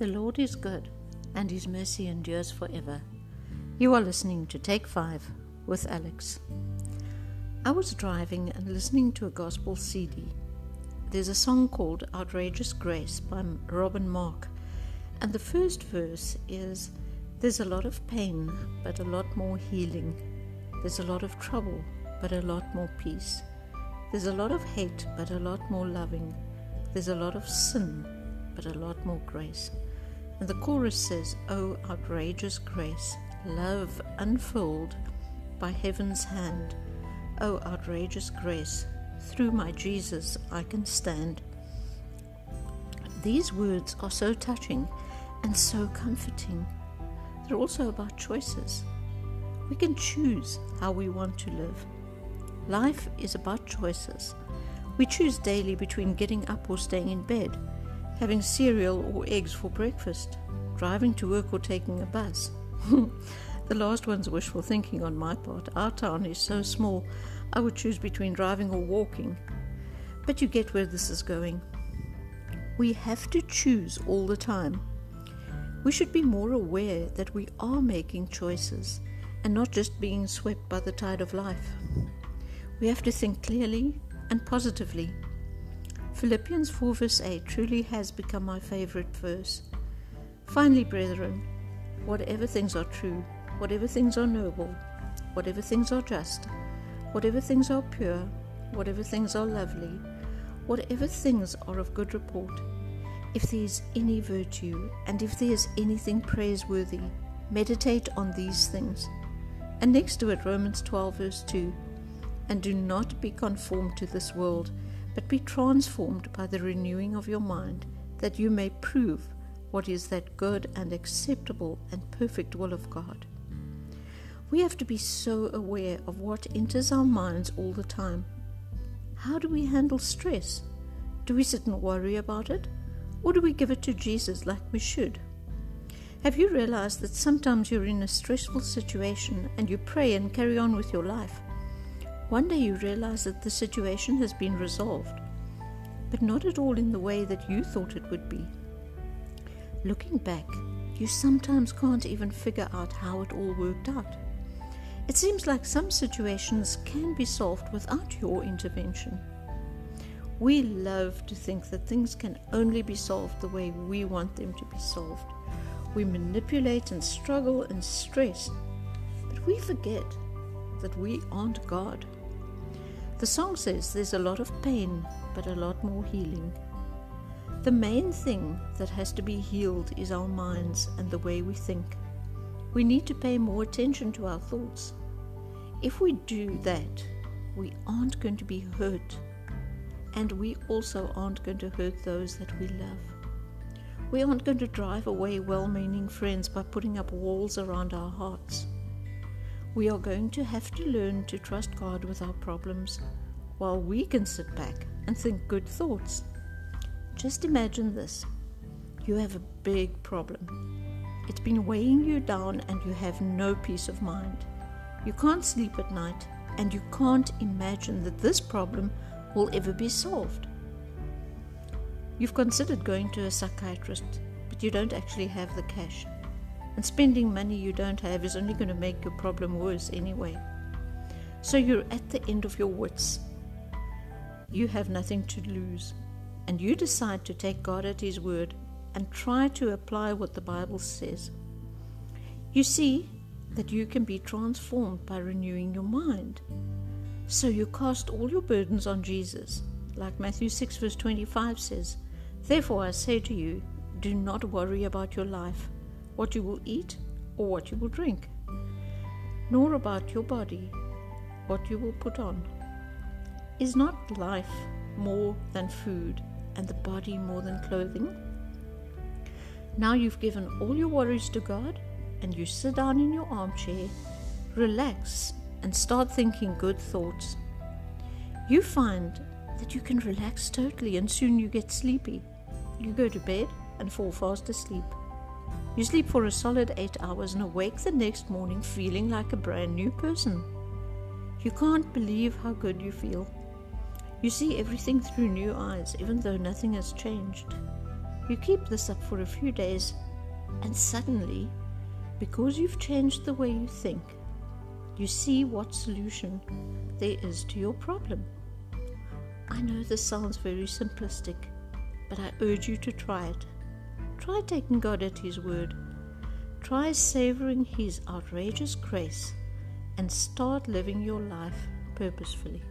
The Lord is good, and his mercy endures forever. You are listening to Take Five with Alex. I was driving and listening to a gospel CD. There's a song called Outrageous Grace by Robin Mark, and the first verse is There's a lot of pain, but a lot more healing. There's a lot of trouble, but a lot more peace. There's a lot of hate, but a lot more loving. There's a lot of sin, but a lot more grace. And the chorus says, Oh, outrageous grace, love unfold by heaven's hand. Oh, outrageous grace, through my Jesus I can stand. These words are so touching and so comforting. They're also about choices. We can choose how we want to live. Life is about choices. We choose daily between getting up or staying in bed having cereal or eggs for breakfast, driving to work or taking a bus. the last one's wishful thinking on my part. Our town is so small, I would choose between driving or walking. But you get where this is going. We have to choose all the time. We should be more aware that we are making choices and not just being swept by the tide of life. We have to think clearly and positively Philippians 4 verse 8 truly has become my favorite verse. Finally, brethren, whatever things are true, whatever things are noble, whatever things are just, whatever things are pure, whatever things are lovely, whatever things are of good report, if there is any virtue, and if there is anything praiseworthy, meditate on these things. And next to it, Romans 12, verse 2 And do not be conformed to this world but be transformed by the renewing of your mind, that you may prove what is that good and acceptable and perfect will of God. We have to be so aware of what enters our minds all the time. How do we handle stress? Do we sit and worry about it? Or do we give it to Jesus like we should? Have you realized that sometimes you're in a stressful situation and you pray and carry on with your life? One day you realize that the situation has been resolved, but not at all in the way that you thought it would be. Looking back, you sometimes can't even figure out how it all worked out. It seems like some situations can be solved without your intervention. We love to think that things can only be solved the way we want them to be solved. We manipulate and struggle and stress, but we forget that we aren't God. The song says there's a lot of pain, but a lot more healing. The main thing that has to be healed is our minds and the way we think. We need to pay more attention to our thoughts. If we do that, we aren't going to be hurt, and we also aren't going to hurt those that we love. We aren't going to drive away well meaning friends by putting up walls around our hearts. We are going to have to learn to trust God with our problems while we can sit back and think good thoughts. Just imagine this you have a big problem. It's been weighing you down and you have no peace of mind. You can't sleep at night and you can't imagine that this problem will ever be solved. You've considered going to a psychiatrist, but you don't actually have the cash. And spending money you don't have is only going to make your problem worse anyway. So you're at the end of your wits. You have nothing to lose. And you decide to take God at His word and try to apply what the Bible says. You see that you can be transformed by renewing your mind. So you cast all your burdens on Jesus, like Matthew 6, verse 25 says. Therefore I say to you, do not worry about your life what you will eat or what you will drink, nor about your body, what you will put on. Is not life more than food, and the body more than clothing? Now you've given all your worries to God, and you sit down in your armchair, relax, and start thinking good thoughts. You find that you can relax totally, and soon you get sleepy. You go to bed and fall fast asleep. You sleep for a solid eight hours and awake the next morning feeling like a brand new person. You can't believe how good you feel. You see everything through new eyes, even though nothing has changed. You keep this up for a few days, and suddenly, because you've changed the way you think, you see what solution there is to your problem. I know this sounds very simplistic, but I urge you to try it. Try taking God at His word. Try savoring His outrageous grace and start living your life purposefully.